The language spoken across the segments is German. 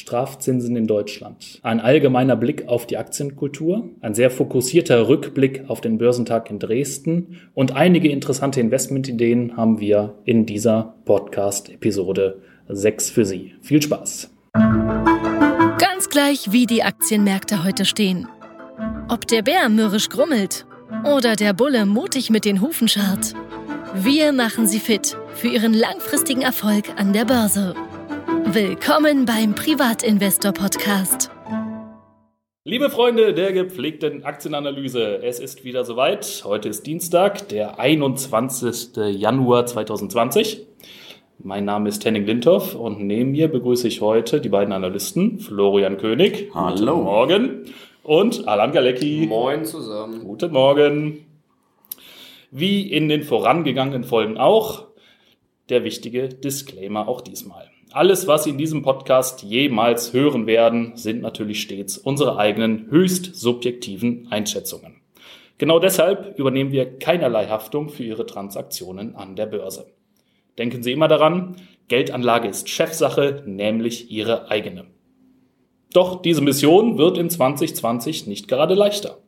Strafzinsen in Deutschland. Ein allgemeiner Blick auf die Aktienkultur, ein sehr fokussierter Rückblick auf den Börsentag in Dresden und einige interessante Investmentideen haben wir in dieser Podcast-Episode 6 für Sie. Viel Spaß! Ganz gleich, wie die Aktienmärkte heute stehen. Ob der Bär mürrisch grummelt oder der Bulle mutig mit den Hufen scharrt. Wir machen Sie fit für Ihren langfristigen Erfolg an der Börse. Willkommen beim Privatinvestor Podcast. Liebe Freunde der gepflegten Aktienanalyse, es ist wieder soweit. Heute ist Dienstag, der 21. Januar 2020. Mein Name ist Henning Lindhoff und neben mir begrüße ich heute die beiden Analysten Florian König. Hallo. Guten Morgen. Und Alan Galecki. Moin zusammen. Guten Morgen. Wie in den vorangegangenen Folgen auch, der wichtige Disclaimer auch diesmal. Alles, was Sie in diesem Podcast jemals hören werden, sind natürlich stets unsere eigenen höchst subjektiven Einschätzungen. Genau deshalb übernehmen wir keinerlei Haftung für Ihre Transaktionen an der Börse. Denken Sie immer daran, Geldanlage ist Chefsache, nämlich Ihre eigene. Doch diese Mission wird in 2020 nicht gerade leichter.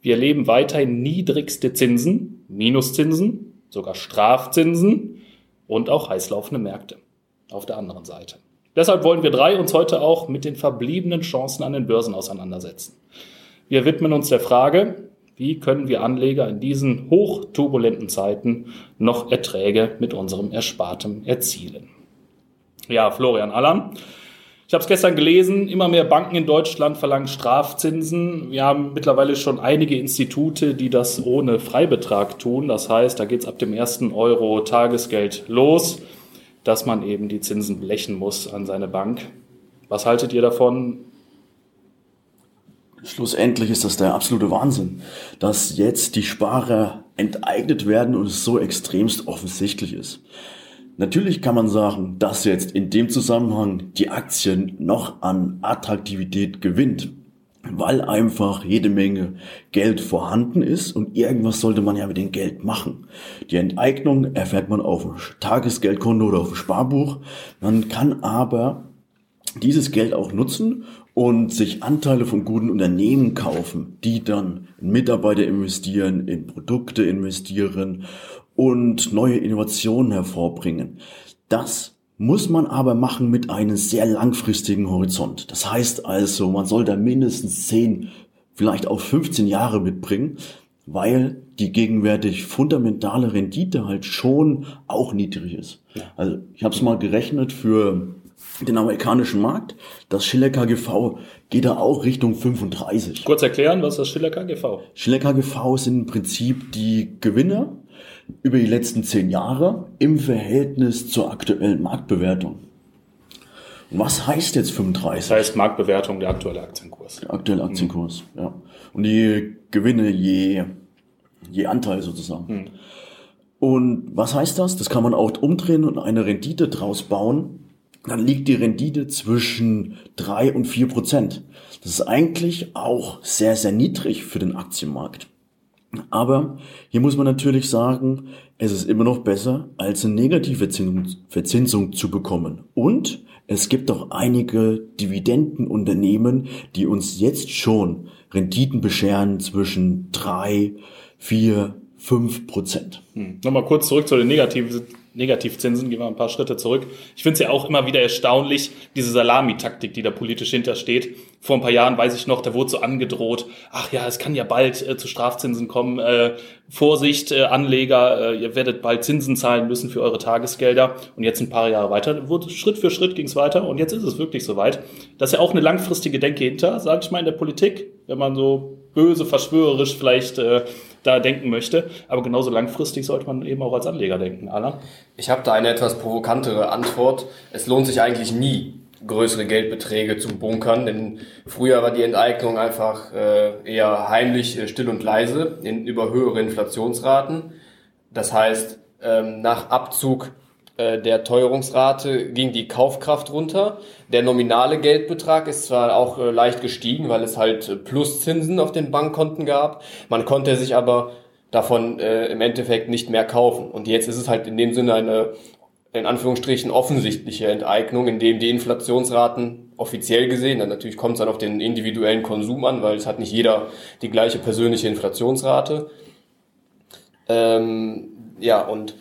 Wir erleben weiterhin niedrigste Zinsen, Minuszinsen, sogar Strafzinsen und auch heißlaufende Märkte auf der anderen Seite. Deshalb wollen wir drei uns heute auch mit den verbliebenen Chancen an den Börsen auseinandersetzen. Wir widmen uns der Frage, wie können wir Anleger in diesen hochturbulenten Zeiten noch Erträge mit unserem Erspartem erzielen? Ja, Florian Allan. Ich habe es gestern gelesen, immer mehr Banken in Deutschland verlangen Strafzinsen. Wir haben mittlerweile schon einige Institute, die das ohne Freibetrag tun. Das heißt, da geht es ab dem ersten Euro Tagesgeld los dass man eben die Zinsen blechen muss an seine Bank. Was haltet ihr davon? Schlussendlich ist das der absolute Wahnsinn, dass jetzt die Sparer enteignet werden und es so extremst offensichtlich ist. Natürlich kann man sagen, dass jetzt in dem Zusammenhang die Aktien noch an Attraktivität gewinnt weil einfach jede Menge Geld vorhanden ist und irgendwas sollte man ja mit dem Geld machen. Die Enteignung erfährt man auf dem Tagesgeldkonto oder auf dem Sparbuch. Man kann aber dieses Geld auch nutzen und sich Anteile von guten Unternehmen kaufen, die dann in Mitarbeiter investieren, in Produkte investieren und neue Innovationen hervorbringen. Das muss man aber machen mit einem sehr langfristigen Horizont. Das heißt also, man soll da mindestens 10, vielleicht auch 15 Jahre mitbringen, weil die gegenwärtig fundamentale Rendite halt schon auch niedrig ist. Also ich habe es mal gerechnet für den amerikanischen Markt. Das Schiller KGV geht da auch Richtung 35. Kurz erklären, was ist das Schiller KGV? Schiller KGV sind im Prinzip die Gewinner über die letzten zehn Jahre im Verhältnis zur aktuellen Marktbewertung. Und was heißt jetzt 35? Das heißt Marktbewertung, der aktuelle Aktienkurs. Der aktuelle Aktenkurs, mhm. ja. Und die Gewinne je, je Anteil sozusagen. Mhm. Und was heißt das? Das kann man auch umdrehen und eine Rendite draus bauen. Dann liegt die Rendite zwischen drei und vier Prozent. Das ist eigentlich auch sehr, sehr niedrig für den Aktienmarkt. Aber hier muss man natürlich sagen, es ist immer noch besser, als eine negative Verzinsung zu bekommen. Und es gibt auch einige Dividendenunternehmen, die uns jetzt schon Renditen bescheren zwischen drei, vier, fünf Prozent. Hm. Nochmal kurz zurück zu den negativen Negativzinsen, gehen wir ein paar Schritte zurück. Ich finde es ja auch immer wieder erstaunlich, diese Salamitaktik, die da politisch hintersteht. Vor ein paar Jahren weiß ich noch, da wurde so angedroht, ach ja, es kann ja bald äh, zu Strafzinsen kommen. Äh, Vorsicht, äh, Anleger, äh, ihr werdet bald Zinsen zahlen müssen für eure Tagesgelder. Und jetzt ein paar Jahre weiter, wurde Schritt für Schritt ging es weiter und jetzt ist es wirklich soweit. Da ist ja auch eine langfristige Denke hinter, sage ich mal, in der Politik, wenn man so böse, verschwörerisch vielleicht äh, da denken möchte. Aber genauso langfristig sollte man eben auch als Anleger denken. Alan? Ich habe da eine etwas provokantere Antwort. Es lohnt sich eigentlich nie, größere Geldbeträge zu bunkern, denn früher war die Enteignung einfach äh, eher heimlich, äh, still und leise in, über höhere Inflationsraten. Das heißt, ähm, nach Abzug der Teuerungsrate ging die Kaufkraft runter. Der nominale Geldbetrag ist zwar auch äh, leicht gestiegen, weil es halt äh, Pluszinsen auf den Bankkonten gab. Man konnte sich aber davon äh, im Endeffekt nicht mehr kaufen. Und jetzt ist es halt in dem Sinne eine in Anführungsstrichen offensichtliche Enteignung, indem die Inflationsraten offiziell gesehen. Dann natürlich kommt es dann auf den individuellen Konsum an, weil es hat nicht jeder die gleiche persönliche Inflationsrate. Ähm, ja, und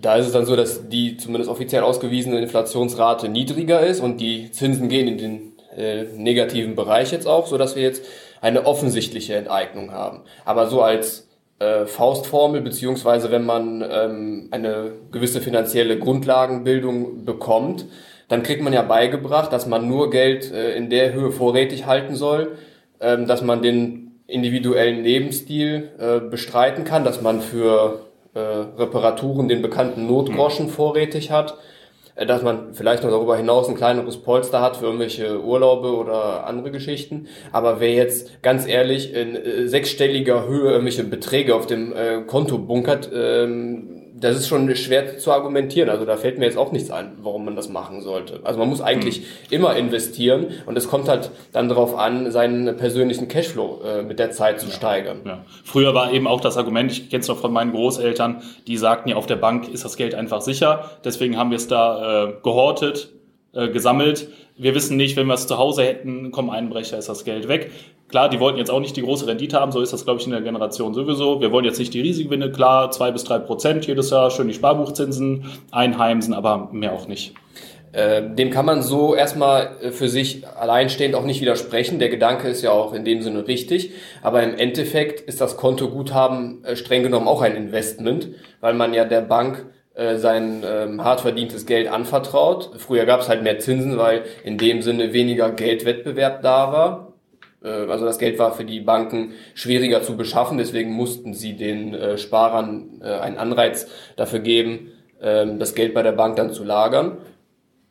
da ist es dann so, dass die zumindest offiziell ausgewiesene Inflationsrate niedriger ist und die Zinsen gehen in den äh, negativen Bereich jetzt auch, so dass wir jetzt eine offensichtliche Enteignung haben. Aber so als äh, Faustformel, beziehungsweise wenn man ähm, eine gewisse finanzielle Grundlagenbildung bekommt, dann kriegt man ja beigebracht, dass man nur Geld äh, in der Höhe vorrätig halten soll, ähm, dass man den individuellen Lebensstil äh, bestreiten kann, dass man für äh, Reparaturen den bekannten Notgroschen mhm. vorrätig hat, äh, dass man vielleicht noch darüber hinaus ein kleineres Polster hat für irgendwelche Urlaube oder andere Geschichten. Aber wer jetzt ganz ehrlich in äh, sechsstelliger Höhe irgendwelche Beträge auf dem äh, Konto bunkert, ähm, das ist schon schwer zu argumentieren. Also da fällt mir jetzt auch nichts ein, warum man das machen sollte. Also man muss eigentlich mhm. immer investieren und es kommt halt dann darauf an, seinen persönlichen Cashflow äh, mit der Zeit zu ja. steigern. Ja. Früher war eben auch das Argument, ich kenne es noch von meinen Großeltern, die sagten ja, auf der Bank ist das Geld einfach sicher. Deswegen haben wir es da äh, gehortet, äh, gesammelt. Wir wissen nicht, wenn wir es zu Hause hätten, kommen Einbrecher, ist das Geld weg. Klar, die wollten jetzt auch nicht die große Rendite haben, so ist das, glaube ich, in der Generation sowieso. Wir wollen jetzt nicht die Risikogewinne, klar, zwei bis drei Prozent jedes Jahr, schön die Sparbuchzinsen einheimsen, aber mehr auch nicht. Äh, dem kann man so erstmal äh, für sich alleinstehend auch nicht widersprechen. Der Gedanke ist ja auch in dem Sinne richtig. Aber im Endeffekt ist das Kontoguthaben äh, streng genommen auch ein Investment, weil man ja der Bank sein ähm, hart verdientes Geld anvertraut. Früher gab es halt mehr Zinsen, weil in dem Sinne weniger Geldwettbewerb da war. Äh, also das Geld war für die Banken schwieriger zu beschaffen, deswegen mussten sie den äh, Sparern äh, einen Anreiz dafür geben, ähm, das Geld bei der Bank dann zu lagern.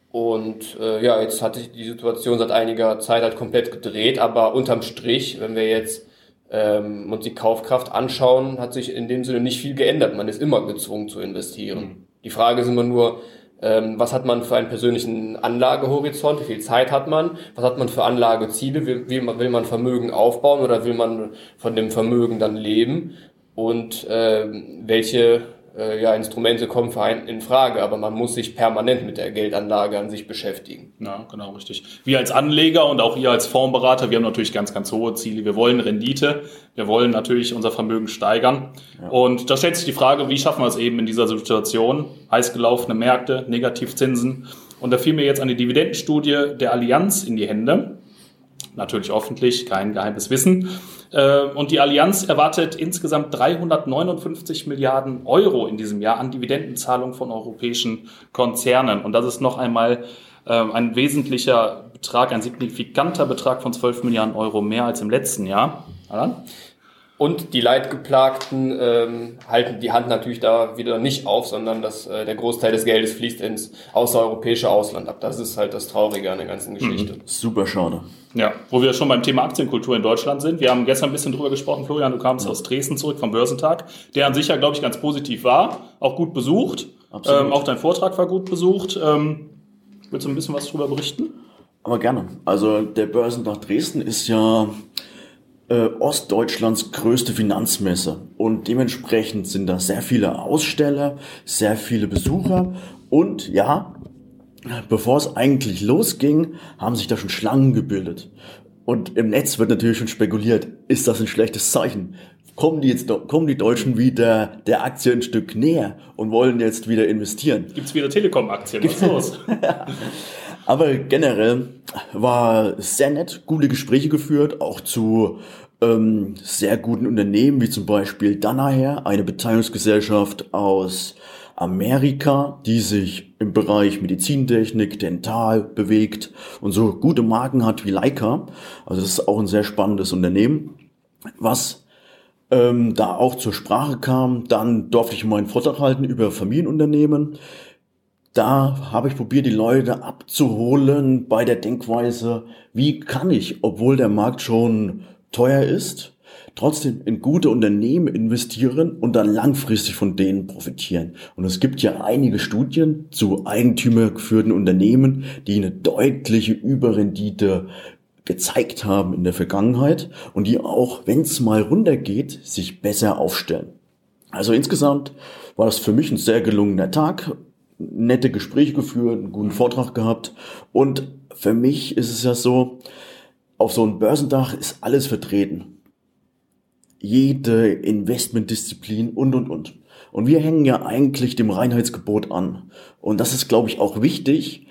Und ja, jetzt hat sich die Situation seit einiger Zeit halt komplett gedreht, aber unterm Strich, wenn wir jetzt ähm, uns die Kaufkraft anschauen, hat sich in dem Sinne nicht viel geändert. Man ist immer gezwungen zu investieren. Mhm. Die Frage ist immer nur, was hat man für einen persönlichen Anlagehorizont? Wie viel Zeit hat man? Was hat man für Anlageziele? Will, will, man, Vermögen aufbauen oder will man von dem Vermögen dann leben? Und äh, welche äh, ja, Instrumente kommen für einen in Frage, aber man muss sich permanent mit der Geldanlage an sich beschäftigen. Ja, genau, richtig. Wir als Anleger und auch ihr als Fondsberater, wir haben natürlich ganz, ganz hohe Ziele. Wir wollen Rendite, wir wollen natürlich unser Vermögen steigern. Ja. Und da stellt sich die Frage, wie schaffen wir es eben in dieser Situation? Heiß gelaufene Märkte, Negativzinsen. Und da fiel mir jetzt eine Dividendenstudie der Allianz in die Hände. Natürlich öffentlich, kein geheimes Wissen. Äh, und die Allianz erwartet insgesamt 359 Milliarden Euro in diesem Jahr an Dividendenzahlungen von europäischen Konzernen. Und das ist noch einmal äh, ein wesentlicher Betrag, ein signifikanter Betrag von 12 Milliarden Euro mehr als im letzten Jahr. Und die Leidgeplagten ähm, halten die Hand natürlich da wieder nicht auf, sondern dass äh, der Großteil des Geldes fließt ins außereuropäische Ausland ab. Das ist halt das Traurige an der ganzen mhm. Geschichte. Mhm. Super schade. Ja, wo wir schon beim Thema Aktienkultur in Deutschland sind. Wir haben gestern ein bisschen drüber gesprochen, Florian, du kamst ja. aus Dresden zurück vom Börsentag, der an sich ja, glaube ich, ganz positiv war, auch gut besucht. Ähm, auch dein Vortrag war gut besucht. Ähm, willst du ein bisschen was darüber berichten? Aber gerne. Also der Börsentag Dresden ist ja äh, Ostdeutschlands größte Finanzmesse und dementsprechend sind da sehr viele Aussteller, sehr viele Besucher und ja, bevor es eigentlich losging, haben sich da schon Schlangen gebildet. Und im Netz wird natürlich schon spekuliert, ist das ein schlechtes Zeichen? Kommen die jetzt, kommen die Deutschen wieder der Aktie ein Stück näher und wollen jetzt wieder investieren? Gibt's wieder Telekom-Aktien? Was los? Aber generell war sehr nett, gute Gespräche geführt, auch zu ähm, sehr guten Unternehmen, wie zum Beispiel Danaher, eine Beteiligungsgesellschaft aus Amerika, die sich im Bereich Medizintechnik, Dental bewegt und so gute Marken hat wie Leica. Also das ist auch ein sehr spannendes Unternehmen. Was ähm, da auch zur Sprache kam, dann durfte ich meinen Vortrag halten über Familienunternehmen da habe ich probiert, die Leute abzuholen bei der Denkweise, wie kann ich, obwohl der Markt schon teuer ist, trotzdem in gute Unternehmen investieren und dann langfristig von denen profitieren. Und es gibt ja einige Studien zu eigentümergeführten Unternehmen, die eine deutliche Überrendite gezeigt haben in der Vergangenheit und die auch, wenn es mal runtergeht, sich besser aufstellen. Also insgesamt war das für mich ein sehr gelungener Tag nette Gespräche geführt, einen guten Vortrag gehabt. Und für mich ist es ja so, auf so einem Börsentag ist alles vertreten. Jede Investmentdisziplin und, und, und. Und wir hängen ja eigentlich dem Reinheitsgebot an. Und das ist, glaube ich, auch wichtig,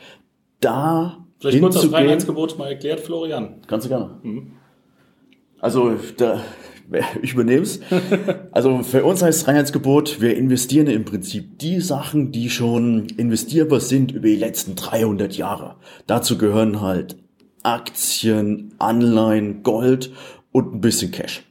da Vielleicht kurz das Reinheitsgebot mal erklärt, Florian. Kannst du gerne. Mhm. Also, da, ich übernehme es. Also für uns heißt Reinheitsgebot, wir investieren im Prinzip die Sachen, die schon investierbar sind über die letzten 300 Jahre. Dazu gehören halt Aktien, Anleihen, Gold und ein bisschen Cash.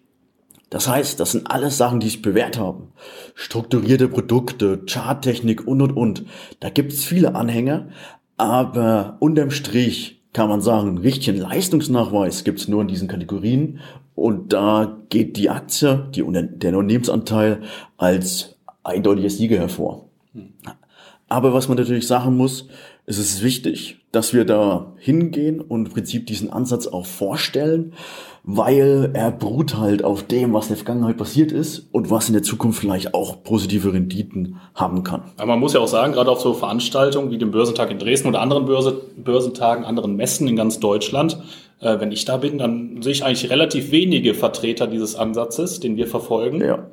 Das heißt, das sind alles Sachen, die sich bewährt haben. Strukturierte Produkte, Charttechnik und, und, und. Da gibt's viele Anhänger, aber unterm Strich kann man sagen, richtigen Leistungsnachweis gibt's nur in diesen Kategorien und da geht die Aktie, die, der Unternehmensanteil als eindeutiger Sieger hervor. Aber was man natürlich sagen muss, es ist wichtig, dass wir da hingehen und im Prinzip diesen Ansatz auch vorstellen, weil er beruht halt auf dem, was in der Vergangenheit passiert ist und was in der Zukunft vielleicht auch positive Renditen haben kann. Aber man muss ja auch sagen, gerade auf so Veranstaltungen wie dem Börsentag in Dresden oder anderen Börse, Börsentagen, anderen Messen in ganz Deutschland, äh, wenn ich da bin, dann sehe ich eigentlich relativ wenige Vertreter dieses Ansatzes, den wir verfolgen. Ja.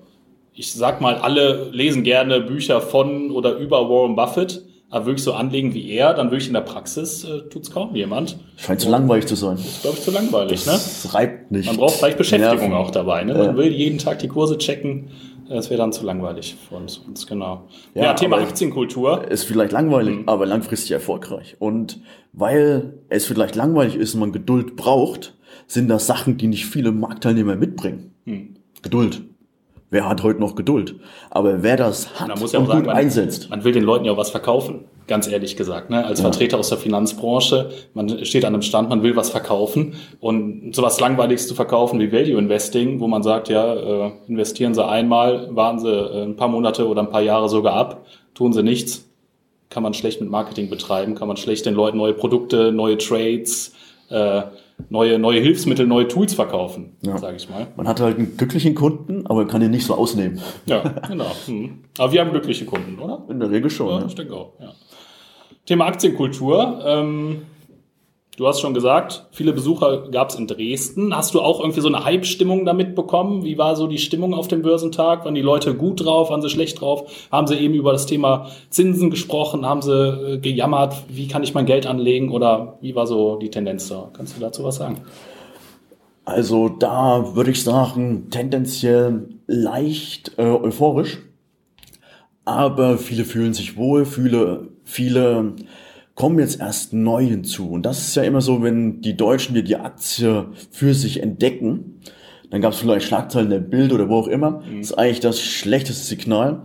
Ich sag mal, alle lesen gerne Bücher von oder über Warren Buffett, aber wirklich so anlegen wie er, dann wirklich in der Praxis äh, tut's kaum jemand. Scheint zu langweilig zu sein. Das ist, glaube ich, zu langweilig, das ne? Reibt nicht. Man braucht vielleicht Beschäftigung Nerven. auch dabei, ne? Man ja. will jeden Tag die Kurse checken. Das wäre dann zu langweilig für uns, uns genau. Ja, ja Thema Aktienkultur. Ist vielleicht langweilig, mhm. aber langfristig erfolgreich. Und weil es vielleicht langweilig ist und man Geduld braucht, sind das Sachen, die nicht viele Marktteilnehmer mitbringen. Mhm. Geduld. Wer hat heute noch Geduld? Aber wer das hat muss ja und sagen, gut man, einsetzt. Man will den Leuten ja was verkaufen, ganz ehrlich gesagt. Ne? Als ja. Vertreter aus der Finanzbranche, man steht an einem Stand, man will was verkaufen. Und sowas Langweiliges zu verkaufen wie Value Investing, wo man sagt, ja, äh, investieren Sie einmal, warten Sie äh, ein paar Monate oder ein paar Jahre sogar ab, tun Sie nichts, kann man schlecht mit Marketing betreiben, kann man schlecht den Leuten neue Produkte, neue Trades, äh, neue, neue Hilfsmittel, neue Tools verkaufen, ja. sage ich mal. Man hat halt einen glücklichen Kunden, aber kann ihn nicht so ausnehmen. Ja, genau. Hm. Aber wir haben glückliche Kunden, oder? In der Regel schon. Ja, ja. ich denke auch. Ja. Thema Aktienkultur. Ähm, Du hast schon gesagt, viele Besucher gab es in Dresden. Hast du auch irgendwie so eine Hype-Stimmung damit bekommen? Wie war so die Stimmung auf dem Börsentag? Waren die Leute gut drauf? Waren sie schlecht drauf? Haben sie eben über das Thema Zinsen gesprochen? Haben sie äh, gejammert? Wie kann ich mein Geld anlegen? Oder wie war so die Tendenz da? Kannst du dazu was sagen? Also da würde ich sagen, tendenziell leicht äh, euphorisch. Aber viele fühlen sich wohl, viele, viele kommen jetzt erst neu hinzu. Und das ist ja immer so, wenn die Deutschen dir die Aktie für sich entdecken, dann gab es vielleicht Schlagzeilen der Bild oder wo auch immer. Mhm. Das ist eigentlich das schlechteste Signal,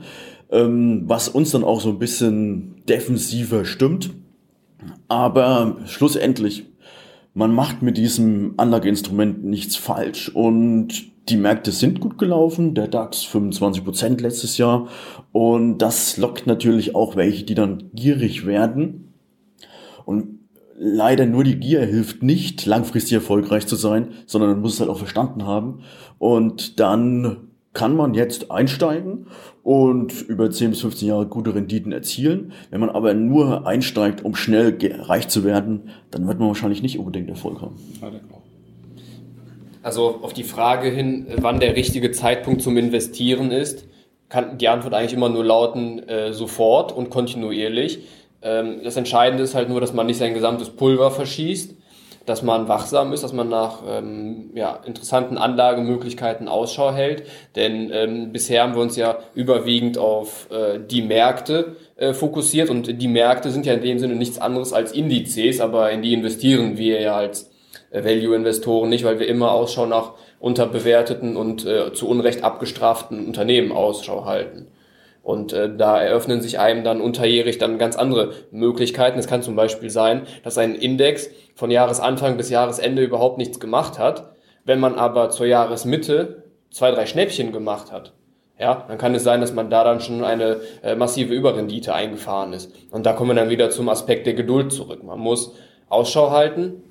ähm, was uns dann auch so ein bisschen defensiver stimmt. Aber schlussendlich, man macht mit diesem Anlageinstrument nichts falsch und die Märkte sind gut gelaufen, der DAX 25 Prozent letztes Jahr und das lockt natürlich auch welche, die dann gierig werden und leider nur die Gier hilft nicht, langfristig erfolgreich zu sein, sondern man muss es halt auch verstanden haben. Und dann kann man jetzt einsteigen und über 10 bis 15 Jahre gute Renditen erzielen. Wenn man aber nur einsteigt, um schnell reich zu werden, dann wird man wahrscheinlich nicht unbedingt Erfolg haben. Also auf die Frage hin, wann der richtige Zeitpunkt zum Investieren ist, kann die Antwort eigentlich immer nur lauten, äh, sofort und kontinuierlich. Ähm, das Entscheidende ist halt nur, dass man nicht sein gesamtes Pulver verschießt, dass man wachsam ist, dass man nach ähm, ja, interessanten Anlagemöglichkeiten Ausschau hält. Denn ähm, bisher haben wir uns ja überwiegend auf äh, die Märkte äh, fokussiert und die Märkte sind ja in dem Sinne nichts anderes als Indizes, aber in die investieren wir ja als Value-Investoren nicht, weil wir immer Ausschau nach unterbewerteten und äh, zu Unrecht abgestraften Unternehmen Ausschau halten. Und äh, da eröffnen sich einem dann unterjährig dann ganz andere Möglichkeiten. Es kann zum Beispiel sein, dass ein Index von Jahresanfang bis Jahresende überhaupt nichts gemacht hat. Wenn man aber zur Jahresmitte zwei, drei Schnäppchen gemacht hat, ja, dann kann es sein, dass man da dann schon eine äh, massive Überrendite eingefahren ist. Und da kommen wir dann wieder zum Aspekt der Geduld zurück. Man muss Ausschau halten,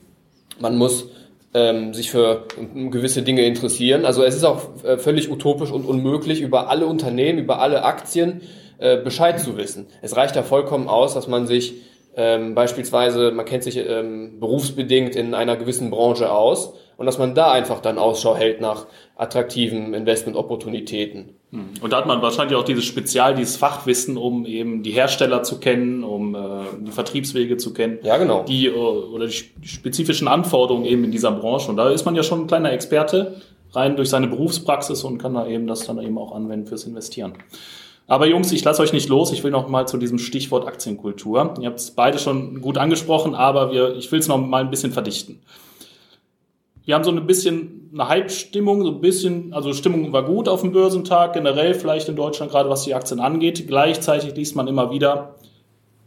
man muss ähm, sich für gewisse Dinge interessieren. Also es ist auch äh, völlig utopisch und unmöglich, über alle Unternehmen, über alle Aktien äh, Bescheid zu wissen. Es reicht ja vollkommen aus, dass man sich ähm, beispielsweise, man kennt sich ähm, berufsbedingt in einer gewissen Branche aus und dass man da einfach dann Ausschau hält nach attraktiven Investment-Opportunitäten. Hm. Und da hat man wahrscheinlich auch dieses Spezial, dieses Fachwissen, um eben die Hersteller zu kennen, um äh, die Vertriebswege zu kennen. Ja, genau. Die, äh, oder die spezifischen Anforderungen eben in dieser Branche. Und da ist man ja schon ein kleiner Experte, rein durch seine Berufspraxis und kann da eben das dann eben auch anwenden fürs Investieren. Aber Jungs, ich lasse euch nicht los. Ich will noch mal zu diesem Stichwort Aktienkultur. Ihr habt es beide schon gut angesprochen, aber wir, ich will es noch mal ein bisschen verdichten. Wir haben so ein bisschen eine Hype-Stimmung, so ein bisschen, also Stimmung war gut auf dem Börsentag, generell vielleicht in Deutschland, gerade was die Aktien angeht. Gleichzeitig liest man immer wieder,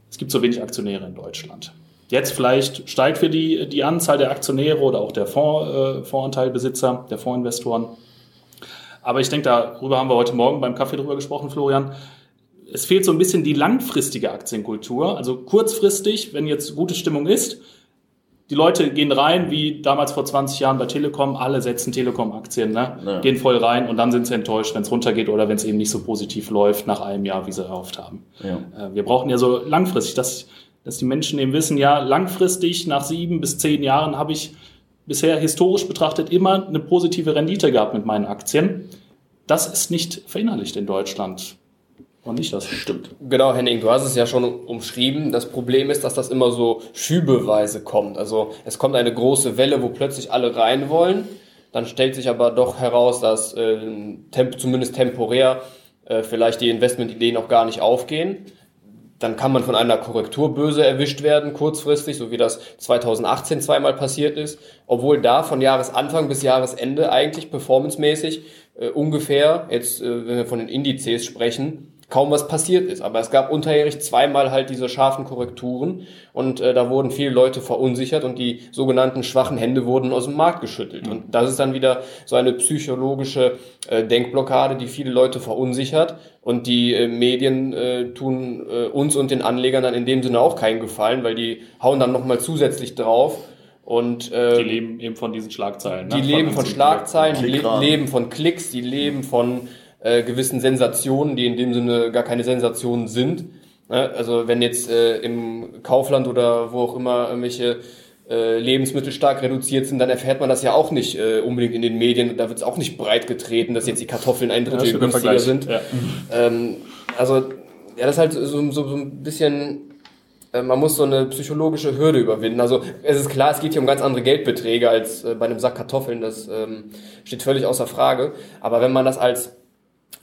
es gibt so wenig Aktionäre in Deutschland. Jetzt vielleicht steigt für die, die Anzahl der Aktionäre oder auch der Fonds, äh, Fondsanteilbesitzer, der Fondsinvestoren. Aber ich denke, darüber haben wir heute Morgen beim Kaffee drüber gesprochen, Florian. Es fehlt so ein bisschen die langfristige Aktienkultur. Also kurzfristig, wenn jetzt gute Stimmung ist, die Leute gehen rein, wie damals vor 20 Jahren bei Telekom, alle setzen Telekom-Aktien, ne? Ja. gehen voll rein und dann sind sie enttäuscht, wenn es runtergeht oder wenn es eben nicht so positiv läuft nach einem Jahr, wie sie erhofft haben. Ja. Äh, wir brauchen ja so langfristig, dass, dass die Menschen eben wissen, ja, langfristig, nach sieben bis zehn Jahren habe ich bisher historisch betrachtet immer eine positive Rendite gehabt mit meinen Aktien. Das ist nicht verinnerlicht in Deutschland. Und nicht das stimmt. Genau, Henning, du hast es ja schon umschrieben. Das Problem ist, dass das immer so schübeweise kommt. Also es kommt eine große Welle, wo plötzlich alle rein wollen. Dann stellt sich aber doch heraus, dass äh, temp zumindest temporär äh, vielleicht die Investmentideen auch gar nicht aufgehen. Dann kann man von einer Korrektur böse erwischt werden, kurzfristig, so wie das 2018 zweimal passiert ist. Obwohl da von Jahresanfang bis Jahresende eigentlich performancemäßig äh, ungefähr, jetzt äh, wenn wir von den Indizes sprechen, kaum was passiert ist. Aber es gab unterjährig zweimal halt diese scharfen Korrekturen und äh, da wurden viele Leute verunsichert und die sogenannten schwachen Hände wurden aus dem Markt geschüttelt. Mhm. Und das ist dann wieder so eine psychologische äh, Denkblockade, die viele Leute verunsichert und die äh, Medien äh, tun äh, uns und den Anlegern dann in dem Sinne auch keinen Gefallen, weil die hauen dann nochmal zusätzlich drauf. Und, äh, die leben eben von diesen Schlagzeilen. Die ne? leben von, von Schlagzeilen, die le leben von Klicks, die leben von äh, gewissen Sensationen, die in dem Sinne gar keine Sensationen sind. Ne? Also wenn jetzt äh, im Kaufland oder wo auch immer irgendwelche äh, Lebensmittel stark reduziert sind, dann erfährt man das ja auch nicht äh, unbedingt in den Medien. Da wird es auch nicht breit getreten, dass jetzt die Kartoffeln ein Drittel ja, günstiger sind. Ja. Ähm, also ja, das ist halt so, so, so ein bisschen äh, man muss so eine psychologische Hürde überwinden. Also es ist klar, es geht hier um ganz andere Geldbeträge als äh, bei einem Sack Kartoffeln, das ähm, steht völlig außer Frage. Aber wenn man das als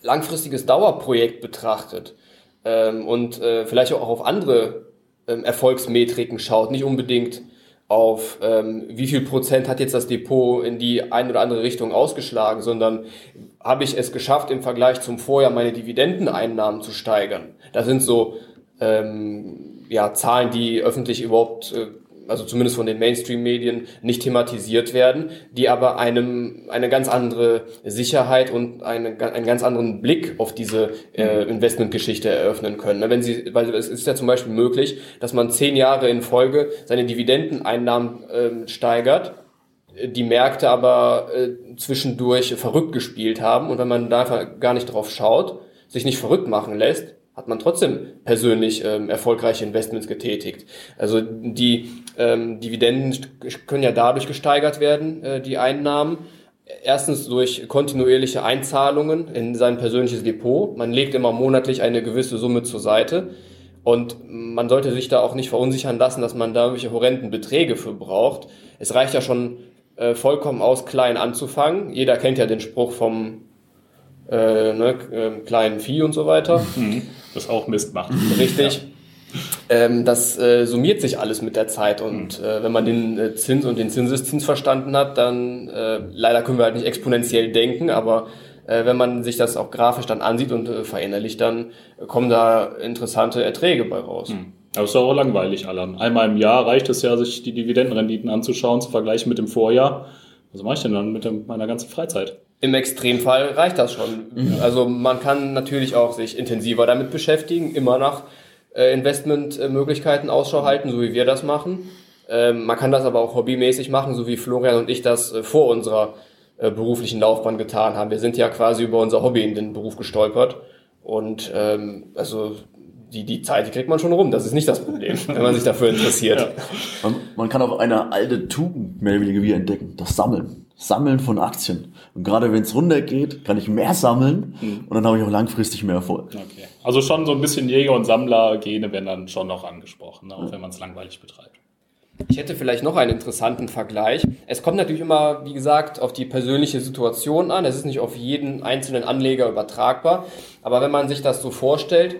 langfristiges Dauerprojekt betrachtet ähm, und äh, vielleicht auch auf andere ähm, Erfolgsmetriken schaut, nicht unbedingt auf ähm, wie viel Prozent hat jetzt das Depot in die eine oder andere Richtung ausgeschlagen, sondern habe ich es geschafft, im Vergleich zum Vorjahr meine Dividendeneinnahmen zu steigern. Das sind so ähm, ja, Zahlen, die öffentlich überhaupt äh, also zumindest von den Mainstream-Medien, nicht thematisiert werden, die aber einem eine ganz andere Sicherheit und eine, einen ganz anderen Blick auf diese äh, mhm. Investmentgeschichte eröffnen können. Wenn sie, weil es ist ja zum Beispiel möglich, dass man zehn Jahre in Folge seine Dividendeneinnahmen äh, steigert, die Märkte aber äh, zwischendurch verrückt gespielt haben und wenn man da einfach gar nicht drauf schaut, sich nicht verrückt machen lässt, hat man trotzdem persönlich ähm, erfolgreiche Investments getätigt. Also die ähm, Dividenden können ja dadurch gesteigert werden, äh, die Einnahmen. Erstens durch kontinuierliche Einzahlungen in sein persönliches Depot. Man legt immer monatlich eine gewisse Summe zur Seite. Und man sollte sich da auch nicht verunsichern lassen, dass man da irgendwelche horrenden Beträge für braucht. Es reicht ja schon äh, vollkommen aus, klein anzufangen. Jeder kennt ja den Spruch vom äh, ne, äh, kleinen Vieh und so weiter. Mhm. Das auch Mist macht. Richtig. Ja. Ähm, das äh, summiert sich alles mit der Zeit und mhm. äh, wenn man den äh, Zins und den Zinseszins verstanden hat, dann äh, leider können wir halt nicht exponentiell denken, aber äh, wenn man sich das auch grafisch dann ansieht und äh, verinnerlicht, dann kommen da interessante Erträge bei raus. Mhm. Aber es ist auch langweilig, Alan. Einmal im Jahr reicht es ja, sich die Dividendenrenditen anzuschauen, zu vergleichen mit dem Vorjahr. Was mache ich denn dann mit meiner ganzen Freizeit? Im Extremfall reicht das schon. Mhm. Also man kann natürlich auch sich intensiver damit beschäftigen, immer nach äh, Investmentmöglichkeiten Ausschau halten, so wie wir das machen. Ähm, man kann das aber auch hobbymäßig machen, so wie Florian und ich das äh, vor unserer äh, beruflichen Laufbahn getan haben. Wir sind ja quasi über unser Hobby in den Beruf gestolpert Und ähm, also die, die Zeit, die kriegt man schon rum. Das ist nicht das Problem, wenn man sich dafür interessiert. Ja. Man, man, kann auch eine alte Tugend mehr oder weniger wieder entdecken. Das Sammeln. Sammeln von Aktien. Und gerade wenn es runtergeht, kann ich mehr sammeln mhm. und dann habe ich auch langfristig mehr Erfolg. Okay. Also schon so ein bisschen Jäger- und Sammler-Gene werden dann schon noch angesprochen, ne? auch ja. wenn man es langweilig betreibt. Ich hätte vielleicht noch einen interessanten Vergleich. Es kommt natürlich immer, wie gesagt, auf die persönliche Situation an. Es ist nicht auf jeden einzelnen Anleger übertragbar. Aber wenn man sich das so vorstellt,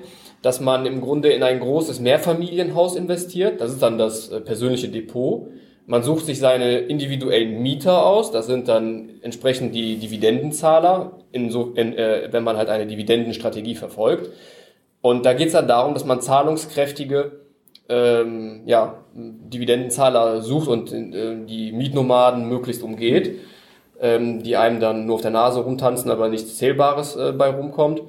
dass man im Grunde in ein großes Mehrfamilienhaus investiert, das ist dann das äh, persönliche Depot. Man sucht sich seine individuellen Mieter aus, das sind dann entsprechend die Dividendenzahler, in so, in, äh, wenn man halt eine Dividendenstrategie verfolgt. Und da geht es dann darum, dass man zahlungskräftige ähm, ja, Dividendenzahler sucht und äh, die Mietnomaden möglichst umgeht, ähm, die einem dann nur auf der Nase rumtanzen, aber nichts Zählbares äh, bei rumkommt.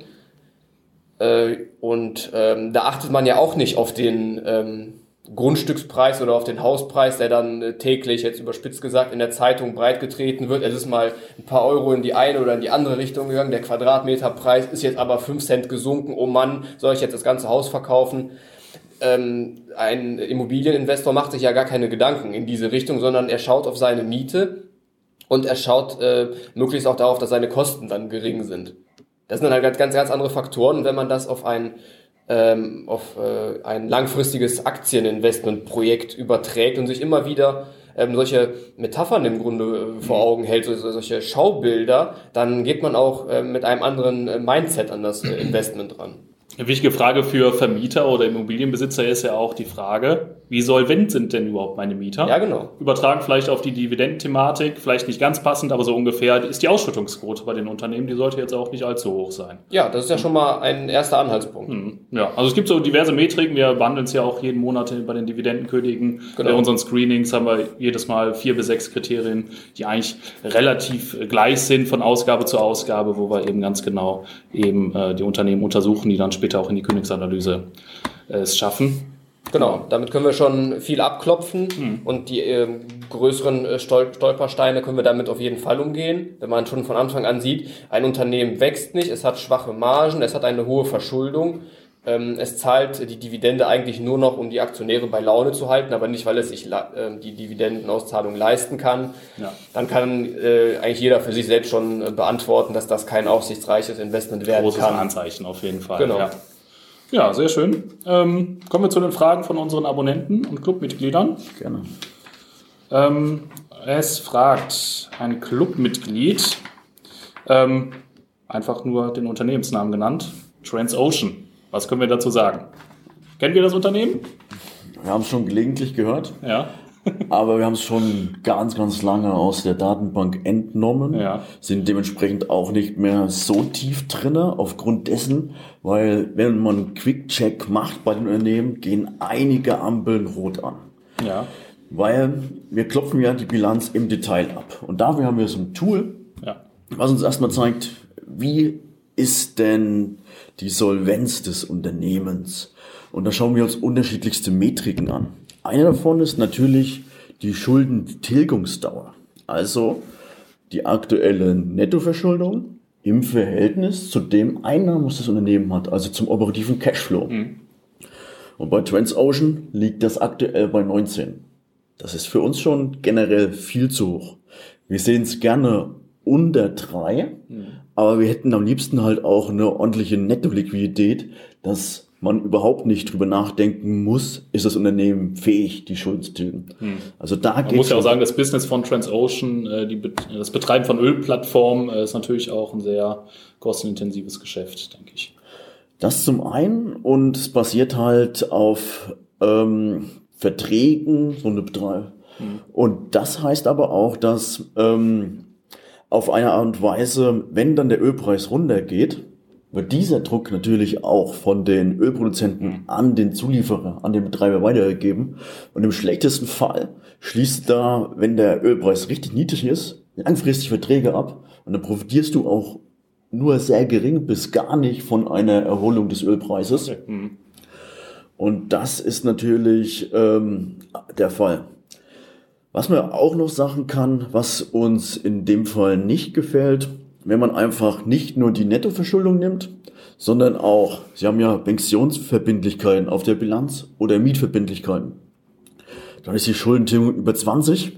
Äh, und ähm, da achtet man ja auch nicht auf den ähm, Grundstückspreis oder auf den Hauspreis, der dann äh, täglich, jetzt überspitzt gesagt, in der Zeitung breitgetreten wird. Es ist mal ein paar Euro in die eine oder in die andere Richtung gegangen. Der Quadratmeterpreis ist jetzt aber fünf Cent gesunken. Oh Mann, soll ich jetzt das ganze Haus verkaufen? ähm, ein Immobilieninvestor macht sich ja gar keine Gedanken in diese Richtung, sondern er schaut auf seine Miete und er schaut äh, möglichst auch darauf, dass seine Kosten dann gering sind. Das sind dann halt ganz, ganz andere Faktoren. Und wenn man das auf ein, ähm, auf, äh, ein langfristiges Aktieninvestmentprojekt überträgt und sich immer wieder ähm, solche Metaphern im Grunde äh, vor Augen hält, so, solche Schaubilder, dann geht man auch äh, mit einem anderen äh, Mindset an das äh, Investment ran. Eine wichtige Frage für Vermieter oder Immobilienbesitzer ist ja auch die Frage, wie solvent sind denn überhaupt meine Mieter? Ja, genau. Übertragen vielleicht auf die Dividendenthematik, vielleicht nicht ganz passend, aber so ungefähr ist die Ausschüttungsquote bei den Unternehmen, die sollte jetzt auch nicht allzu hoch sein. Ja, das ist ja schon mal ein erster Anhaltspunkt. Hm, ja, also es gibt so diverse Metriken, wir behandeln es ja auch jeden Monat bei den Dividendenkönigen. Genau. Bei unseren Screenings haben wir jedes Mal vier bis sechs Kriterien, die eigentlich relativ gleich sind von Ausgabe zu Ausgabe, wo wir eben ganz genau eben äh, die Unternehmen untersuchen, die dann später auch in die Königsanalyse äh, es schaffen. Genau, damit können wir schon viel abklopfen mhm. und die äh, größeren äh, Stol Stolpersteine können wir damit auf jeden Fall umgehen. Wenn man schon von Anfang an sieht, ein Unternehmen wächst nicht, es hat schwache Margen, es hat eine hohe Verschuldung, ähm, es zahlt die Dividende eigentlich nur noch, um die Aktionäre bei Laune zu halten, aber nicht, weil es sich äh, die Dividendenauszahlung leisten kann. Ja. Dann kann äh, eigentlich jeder für sich selbst schon äh, beantworten, dass das kein aussichtsreiches Investment werden Großes kann. Großes Anzeichen auf jeden Fall. Genau. Ja. Ja, sehr schön. Ähm, kommen wir zu den Fragen von unseren Abonnenten und Clubmitgliedern. Gerne. Ähm, es fragt ein Clubmitglied, ähm, einfach nur den Unternehmensnamen genannt, Transocean. Was können wir dazu sagen? Kennen wir das Unternehmen? Wir haben es schon gelegentlich gehört. Ja. Aber wir haben es schon ganz, ganz lange aus der Datenbank entnommen, ja. sind dementsprechend auch nicht mehr so tief drinne aufgrund dessen, weil wenn man Quick-Check macht bei den Unternehmen, gehen einige Ampeln rot an. Ja. Weil wir klopfen ja die Bilanz im Detail ab. Und dafür haben wir so ein Tool, ja. was uns erstmal zeigt, wie ist denn die Solvenz des Unternehmens? Und da schauen wir uns unterschiedlichste Metriken an. Eine davon ist natürlich die Schuldentilgungsdauer. Also die aktuelle Nettoverschuldung im Verhältnis zu dem Einnahmen, was das Unternehmen hat, also zum operativen Cashflow. Mhm. Und bei Transocean liegt das aktuell bei 19. Das ist für uns schon generell viel zu hoch. Wir sehen es gerne unter drei, mhm. Aber wir hätten am liebsten halt auch eine ordentliche Netto-Liquidität, dass man überhaupt nicht drüber nachdenken muss, ist das Unternehmen fähig, die Schulden zu tilgen. Hm. Also da Man muss ja auch sagen, das Business von Transocean, äh, die, das Betreiben von Ölplattformen äh, ist natürlich auch ein sehr kostenintensives Geschäft, denke ich. Das zum einen und es basiert halt auf ähm, Verträgen, so eine Betreibung. Hm. Und das heißt aber auch, dass ähm, auf eine Art und Weise, wenn dann der Ölpreis runtergeht, wird dieser Druck natürlich auch von den Ölproduzenten an den Zulieferer, an den Betreiber weitergegeben. Und im schlechtesten Fall schließt da, wenn der Ölpreis richtig niedrig ist, langfristig Verträge ab. Und dann profitierst du auch nur sehr gering bis gar nicht von einer Erholung des Ölpreises. Mhm. Und das ist natürlich ähm, der Fall. Was man auch noch sagen kann, was uns in dem Fall nicht gefällt, wenn man einfach nicht nur die Nettoverschuldung nimmt, sondern auch, sie haben ja Pensionsverbindlichkeiten auf der Bilanz oder Mietverbindlichkeiten. Dann ist die Schuldentilgung über 20.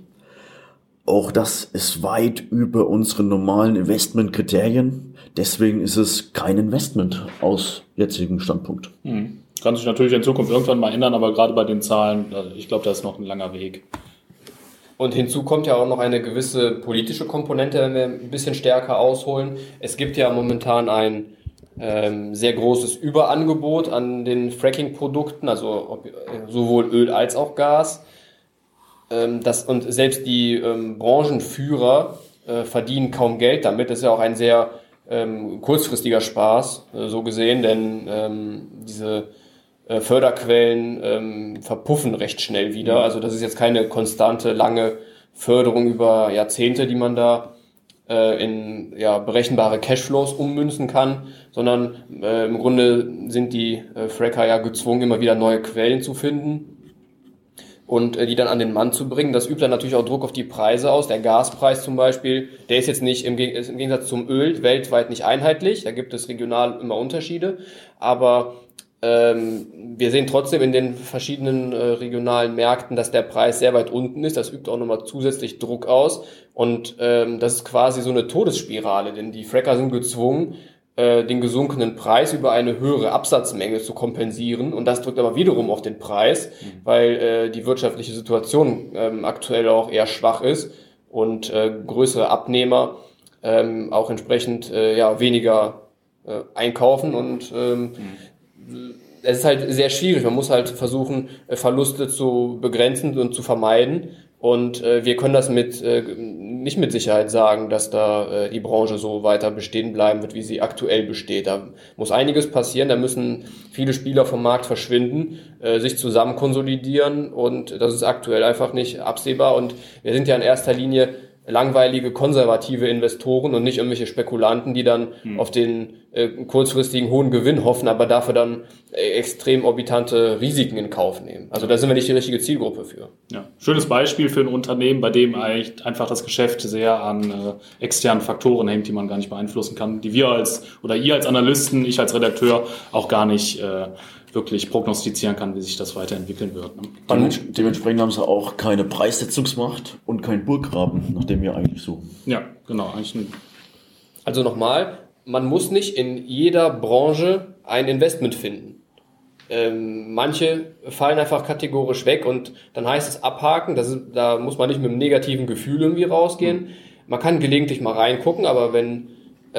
Auch das ist weit über unsere normalen Investmentkriterien. Deswegen ist es kein Investment aus jetzigem Standpunkt. Hm. Kann sich natürlich in Zukunft irgendwann mal ändern, aber gerade bei den Zahlen, ich glaube, da ist noch ein langer Weg. Und hinzu kommt ja auch noch eine gewisse politische Komponente, wenn wir ein bisschen stärker ausholen. Es gibt ja momentan ein ähm, sehr großes Überangebot an den Fracking-Produkten, also ob, äh, sowohl Öl als auch Gas. Ähm, das, und selbst die ähm, Branchenführer äh, verdienen kaum Geld damit. Das ist ja auch ein sehr ähm, kurzfristiger Spaß, äh, so gesehen, denn ähm, diese äh, Förderquellen ähm, verpuffen recht schnell wieder. Mhm. Also das ist jetzt keine konstante, lange Förderung über Jahrzehnte, die man da äh, in ja, berechenbare Cashflows ummünzen kann, sondern äh, im Grunde sind die äh, Fracker ja gezwungen, immer wieder neue Quellen zu finden und äh, die dann an den Mann zu bringen. Das übt dann natürlich auch Druck auf die Preise aus. Der Gaspreis zum Beispiel, der ist jetzt nicht im, im Gegensatz zum Öl weltweit nicht einheitlich. Da gibt es regional immer Unterschiede. Aber ähm, wir sehen trotzdem in den verschiedenen äh, regionalen Märkten, dass der Preis sehr weit unten ist. Das übt auch nochmal zusätzlich Druck aus. Und ähm, das ist quasi so eine Todesspirale, denn die Fracker sind gezwungen, äh, den gesunkenen Preis über eine höhere Absatzmenge zu kompensieren. Und das drückt aber wiederum auf den Preis, mhm. weil äh, die wirtschaftliche Situation ähm, aktuell auch eher schwach ist und äh, größere Abnehmer ähm, auch entsprechend äh, ja, weniger äh, einkaufen und ähm, mhm es ist halt sehr schwierig. Man muss halt versuchen, äh, Verluste zu begrenzen und zu vermeiden. Und äh, wir können das mit äh, nicht mit Sicherheit sagen, dass da äh, die Branche so weiter bestehen bleiben wird, wie sie aktuell besteht. Da muss einiges passieren, da müssen viele Spieler vom Markt verschwinden, äh, sich zusammen konsolidieren und das ist aktuell einfach nicht absehbar. Und wir sind ja in erster Linie langweilige konservative Investoren und nicht irgendwelche Spekulanten, die dann hm. auf den äh, kurzfristigen hohen Gewinn hoffen, aber dafür dann äh, extrem orbitante Risiken in Kauf nehmen. Also da sind wir nicht die richtige Zielgruppe für. Ja, schönes Beispiel für ein Unternehmen, bei dem eigentlich einfach das Geschäft sehr an äh, externen Faktoren hängt, die man gar nicht beeinflussen kann, die wir als oder ihr als Analysten, ich als Redakteur auch gar nicht äh, wirklich prognostizieren kann, wie sich das weiterentwickeln wird. Ne? Dements dementsprechend haben sie auch keine Preissetzungsmacht und kein Burggraben, nachdem wir eigentlich so. Ja, genau. Eigentlich also nochmal, man muss nicht in jeder Branche ein Investment finden. Ähm, manche fallen einfach kategorisch weg und dann heißt es abhaken. Das ist, da muss man nicht mit einem negativen Gefühl irgendwie rausgehen. Man kann gelegentlich mal reingucken, aber wenn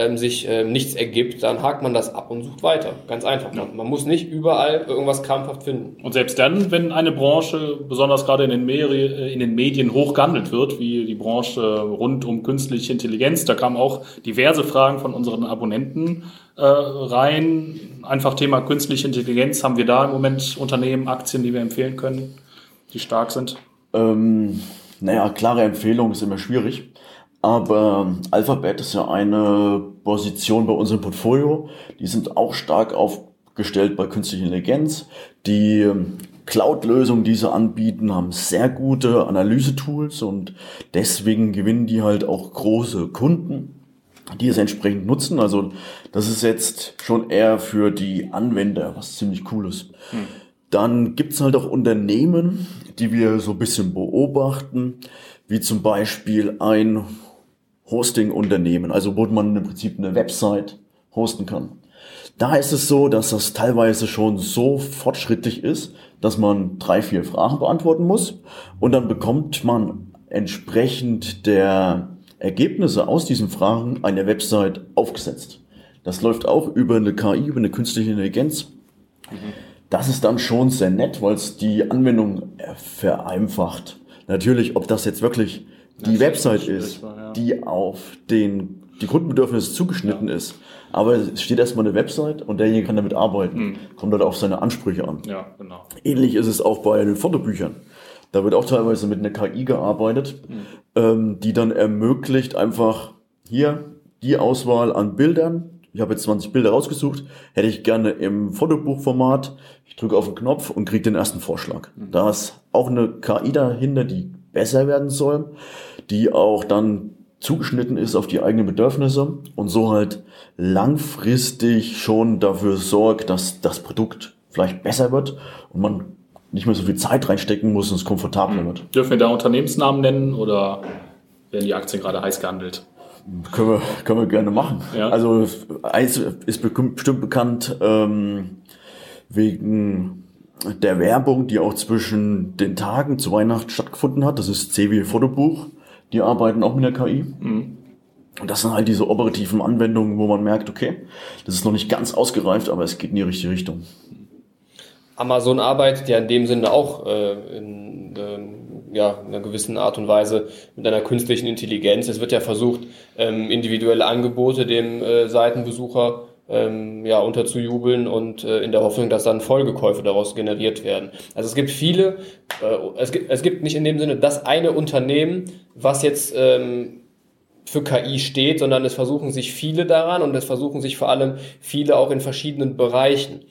ähm, sich ähm, nichts ergibt, dann hakt man das ab und sucht weiter. Ganz einfach. Ja. Man muss nicht überall irgendwas krampfhaft finden. Und selbst dann, wenn eine Branche, besonders gerade in den, Meri äh, in den Medien, hoch gehandelt wird, wie die Branche rund um künstliche Intelligenz, da kamen auch diverse Fragen von unseren Abonnenten äh, rein. Einfach Thema künstliche Intelligenz. Haben wir da im Moment Unternehmen, Aktien, die wir empfehlen können, die stark sind? Ähm, naja, klare Empfehlung ist immer schwierig. Aber Alphabet ist ja eine Position bei unserem Portfolio. Die sind auch stark aufgestellt bei künstlicher Intelligenz. Die ähm, Cloud-Lösungen, die sie anbieten, haben sehr gute Analyse-Tools und deswegen gewinnen die halt auch große Kunden, die es entsprechend nutzen. Also das ist jetzt schon eher für die Anwender was ziemlich cooles. Hm. Dann gibt's halt auch Unternehmen, die wir so ein bisschen beobachten, wie zum Beispiel ein Hosting-Unternehmen, also wo man im Prinzip eine Website hosten kann. Da ist es so, dass das teilweise schon so fortschrittlich ist, dass man drei, vier Fragen beantworten muss und dann bekommt man entsprechend der Ergebnisse aus diesen Fragen eine Website aufgesetzt. Das läuft auch über eine KI, über eine künstliche Intelligenz. Das ist dann schon sehr nett, weil es die Anwendung vereinfacht. Natürlich, ob das jetzt wirklich die das Website ist, war, ja. die auf den, die Grundbedürfnisse zugeschnitten ja. ist. Aber es steht erstmal eine Website und derjenige kann damit arbeiten. Hm. Kommt halt auf seine Ansprüche an. Ja, genau. Ähnlich ist es auch bei den Fotobüchern. Da wird auch teilweise mit einer KI gearbeitet, hm. ähm, die dann ermöglicht einfach hier die Auswahl an Bildern. Ich habe jetzt 20 Bilder rausgesucht, hätte ich gerne im Fotobuchformat. Ich drücke auf den Knopf und kriege den ersten Vorschlag. Hm. Da ist auch eine KI dahinter, die besser werden soll, die auch dann zugeschnitten ist auf die eigenen Bedürfnisse und so halt langfristig schon dafür sorgt, dass das Produkt vielleicht besser wird und man nicht mehr so viel Zeit reinstecken muss und es komfortabler wird. Dürfen wir da Unternehmensnamen nennen oder werden die Aktien gerade heiß gehandelt? Können wir, können wir gerne machen. Ja. Also eins ist bestimmt bekannt ähm, wegen der Werbung, die auch zwischen den Tagen zu Weihnachten stattgefunden hat. Das ist CW Fotobuch. Die arbeiten auch mit der KI. Mhm. Und das sind halt diese operativen Anwendungen, wo man merkt, okay, das ist noch nicht ganz ausgereift, aber es geht in die richtige Richtung. Amazon arbeitet ja in dem Sinne auch äh, in, äh, ja, in einer gewissen Art und Weise mit einer künstlichen Intelligenz. Es wird ja versucht, ähm, individuelle Angebote dem äh, Seitenbesucher ähm, ja, unterzujubeln und äh, in der Hoffnung, dass dann Folgekäufe daraus generiert werden. Also es gibt viele, äh, es, gibt, es gibt nicht in dem Sinne das eine Unternehmen, was jetzt ähm, für KI steht, sondern es versuchen sich viele daran und es versuchen sich vor allem viele auch in verschiedenen Bereichen.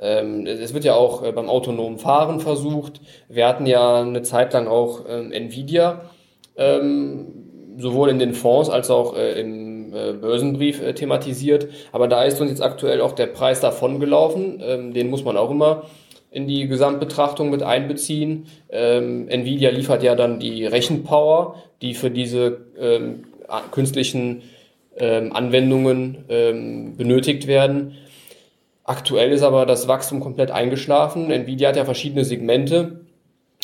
Ähm, es wird ja auch äh, beim autonomen Fahren versucht. Wir hatten ja eine Zeit lang auch ähm, Nvidia, ähm, sowohl in den Fonds als auch äh, im Börsenbrief äh, thematisiert. Aber da ist uns jetzt aktuell auch der Preis davon gelaufen. Ähm, den muss man auch immer in die Gesamtbetrachtung mit einbeziehen. Ähm, Nvidia liefert ja dann die Rechenpower, die für diese ähm, künstlichen Anwendungen benötigt werden. Aktuell ist aber das Wachstum komplett eingeschlafen. Nvidia hat ja verschiedene Segmente.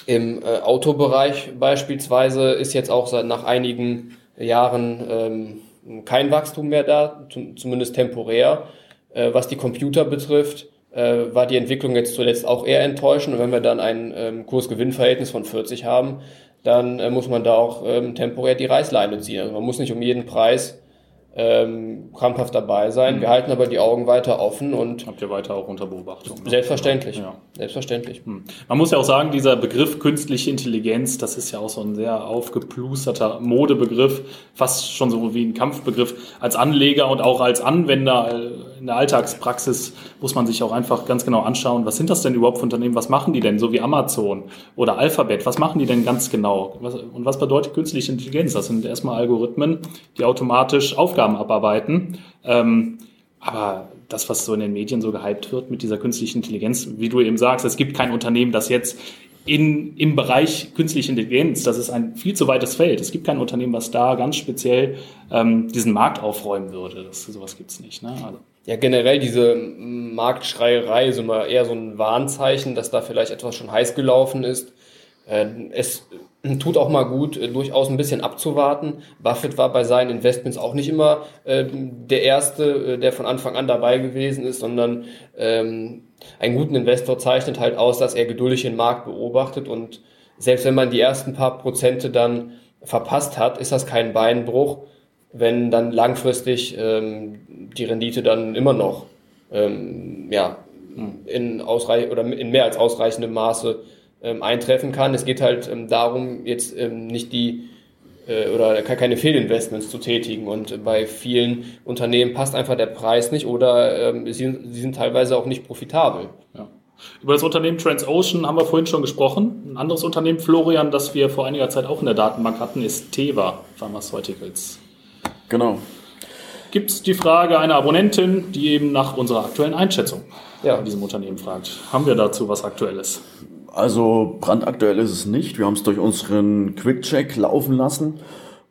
Im äh, Autobereich beispielsweise ist jetzt auch seit nach einigen Jahren ähm, kein Wachstum mehr da, zumindest temporär. Äh, was die Computer betrifft, äh, war die Entwicklung jetzt zuletzt auch eher enttäuschend. Und wenn wir dann ein ähm, Kurs-Gewinn-Verhältnis von 40 haben, dann äh, muss man da auch ähm, temporär die Reißleine ziehen. Also man muss nicht um jeden Preis ähm, krampfhaft dabei sein. Mhm. Wir halten aber die Augen weiter offen und. Habt ihr weiter auch unter Beobachtung? Ne? Selbstverständlich. Ja. Selbstverständlich. Mhm. Man muss ja auch sagen, dieser Begriff künstliche Intelligenz, das ist ja auch so ein sehr aufgeplusterter Modebegriff, fast schon so wie ein Kampfbegriff. Als Anleger und auch als Anwender äh, in der Alltagspraxis muss man sich auch einfach ganz genau anschauen, was sind das denn überhaupt für Unternehmen? Was machen die denn? So wie Amazon oder Alphabet. Was machen die denn ganz genau? und was bedeutet künstliche Intelligenz? Das sind erstmal Algorithmen, die automatisch Aufgaben abarbeiten. Ähm, aber das, was so in den Medien so gehypt wird mit dieser künstlichen Intelligenz, wie du eben sagst, es gibt kein Unternehmen, das jetzt in, im Bereich künstliche Intelligenz, das ist ein viel zu weites Feld. Es gibt kein Unternehmen, was da ganz speziell ähm, diesen Markt aufräumen würde. Das, sowas gibt's nicht. Ne? Also. Ja, generell diese Marktschreierei ist immer eher so ein Warnzeichen, dass da vielleicht etwas schon heiß gelaufen ist. Äh, es tut auch mal gut, äh, durchaus ein bisschen abzuwarten. Buffett war bei seinen Investments auch nicht immer äh, der Erste, der von Anfang an dabei gewesen ist, sondern ähm, einen guten Investor zeichnet halt aus, dass er geduldig den Markt beobachtet und selbst wenn man die ersten paar Prozente dann verpasst hat, ist das kein Beinbruch, wenn dann langfristig ähm, die Rendite dann immer noch ähm, ja, hm. in, ausreich oder in mehr als ausreichendem Maße ähm, eintreffen kann. Es geht halt ähm, darum, jetzt ähm, nicht die äh, oder keine Fehlinvestments zu tätigen. Und bei vielen Unternehmen passt einfach der Preis nicht oder ähm, sie, sie sind teilweise auch nicht profitabel. Ja. Über das Unternehmen Transocean haben wir vorhin schon gesprochen. Ein anderes Unternehmen, Florian, das wir vor einiger Zeit auch in der Datenbank hatten, ist Teva Pharmaceuticals. Genau. Gibt es die Frage einer Abonnentin, die eben nach unserer aktuellen Einschätzung ja. in diesem Unternehmen fragt. Haben wir dazu was Aktuelles? Also brandaktuell ist es nicht. Wir haben es durch unseren Quick-Check laufen lassen.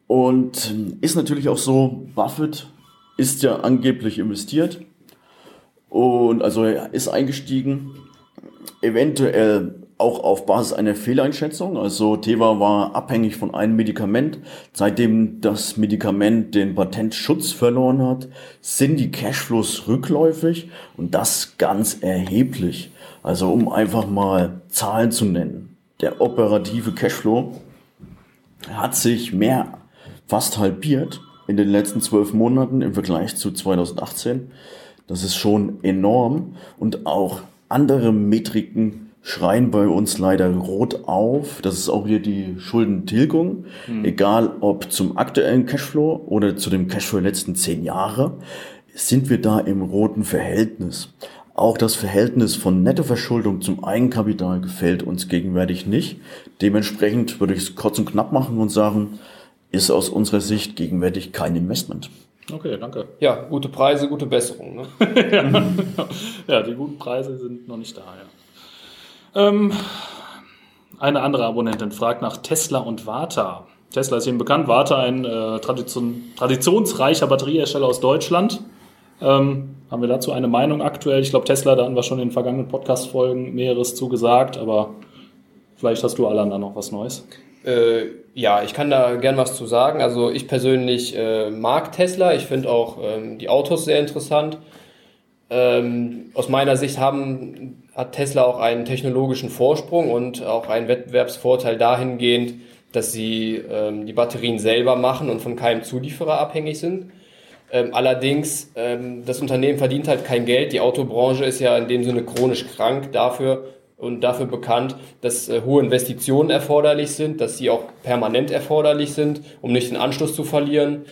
Und ist natürlich auch so, Buffett ist ja angeblich investiert. Und also er ist eingestiegen. Eventuell auch auf Basis einer Fehleinschätzung. Also Teva war abhängig von einem Medikament. Seitdem das Medikament den Patentschutz verloren hat, sind die Cashflows rückläufig und das ganz erheblich. Also um einfach mal Zahlen zu nennen. Der operative Cashflow hat sich mehr, fast halbiert in den letzten zwölf Monaten im Vergleich zu 2018. Das ist schon enorm. Und auch andere Metriken schreien bei uns leider rot auf. Das ist auch hier die Schuldentilgung. Mhm. Egal ob zum aktuellen Cashflow oder zu dem Cashflow der letzten zehn Jahre, sind wir da im roten Verhältnis. Auch das Verhältnis von Nettoverschuldung zum Eigenkapital gefällt uns gegenwärtig nicht. Dementsprechend würde ich es kurz und knapp machen und sagen, ist aus unserer Sicht gegenwärtig kein Investment. Okay, danke. Ja, gute Preise, gute Besserung. Ne? ja, die guten Preise sind noch nicht da. Ja. Ähm, eine andere Abonnentin fragt nach Tesla und Warta. Tesla ist Ihnen bekannt, Warta ein äh, Tradition, traditionsreicher Batteriehersteller aus Deutschland. Ähm, haben wir dazu eine Meinung aktuell? Ich glaube, Tesla, da haben wir schon in den vergangenen Podcast-Folgen Mehreres zugesagt, aber vielleicht hast du, Alan, da noch was Neues. Äh, ja, ich kann da gern was zu sagen. Also ich persönlich äh, mag Tesla. Ich finde auch ähm, die Autos sehr interessant. Ähm, aus meiner Sicht haben, hat Tesla auch einen technologischen Vorsprung und auch einen Wettbewerbsvorteil dahingehend, dass sie ähm, die Batterien selber machen und von keinem Zulieferer abhängig sind. Ähm, allerdings, ähm, das Unternehmen verdient halt kein Geld. Die Autobranche ist ja in dem Sinne chronisch krank dafür und dafür bekannt, dass äh, hohe Investitionen erforderlich sind, dass sie auch permanent erforderlich sind, um nicht den Anschluss zu verlieren,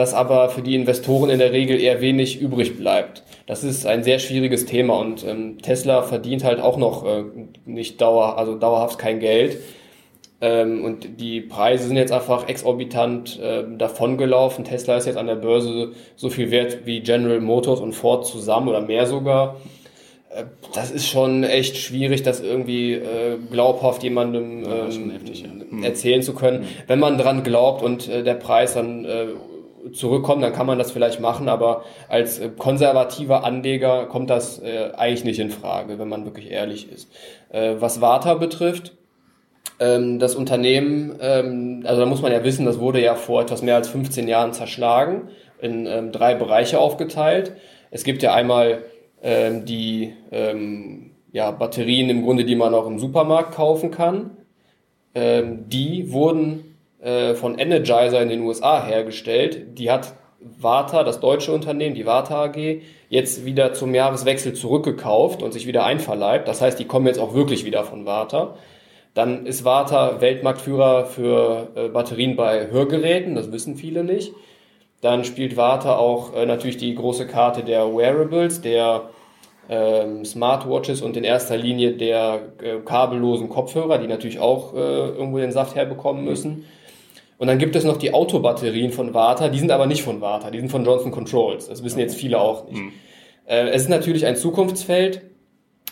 dass aber für die Investoren in der Regel eher wenig übrig bleibt. Das ist ein sehr schwieriges Thema und ähm, Tesla verdient halt auch noch äh, nicht dauer, also dauerhaft kein Geld. Ähm, und die Preise sind jetzt einfach exorbitant äh, davongelaufen. Tesla ist jetzt an der Börse so viel wert wie General Motors und Ford zusammen oder mehr sogar. Äh, das ist schon echt schwierig, das irgendwie äh, glaubhaft jemandem ähm, heftig, ja. Hm. erzählen zu können. Hm. Wenn man dran glaubt und äh, der Preis dann zurückkommt, dann kann man das vielleicht machen, aber als äh, konservativer Anleger kommt das äh, eigentlich nicht in Frage, wenn man wirklich ehrlich ist. Äh, was Warta betrifft, ähm, das Unternehmen, ähm, also da muss man ja wissen, das wurde ja vor etwas mehr als 15 Jahren zerschlagen, in ähm, drei Bereiche aufgeteilt. Es gibt ja einmal ähm, die ähm, ja, Batterien im Grunde, die man auch im Supermarkt kaufen kann. Ähm, die wurden äh, von Energizer in den USA hergestellt. Die hat Warta, das deutsche Unternehmen, die Warta AG, jetzt wieder zum Jahreswechsel zurückgekauft und sich wieder einverleibt. Das heißt, die kommen jetzt auch wirklich wieder von Warta. Dann ist Warta Weltmarktführer für äh, Batterien bei Hörgeräten, das wissen viele nicht. Dann spielt Warta auch äh, natürlich die große Karte der Wearables, der ähm, Smartwatches und in erster Linie der kabellosen Kopfhörer, die natürlich auch irgendwo den Saft herbekommen müssen. Und dann gibt es noch die Autobatterien von Warta, die sind aber nicht von Warta, die sind von Johnson Controls. Das wissen jetzt viele auch nicht. Mhm. Äh, es ist natürlich ein Zukunftsfeld.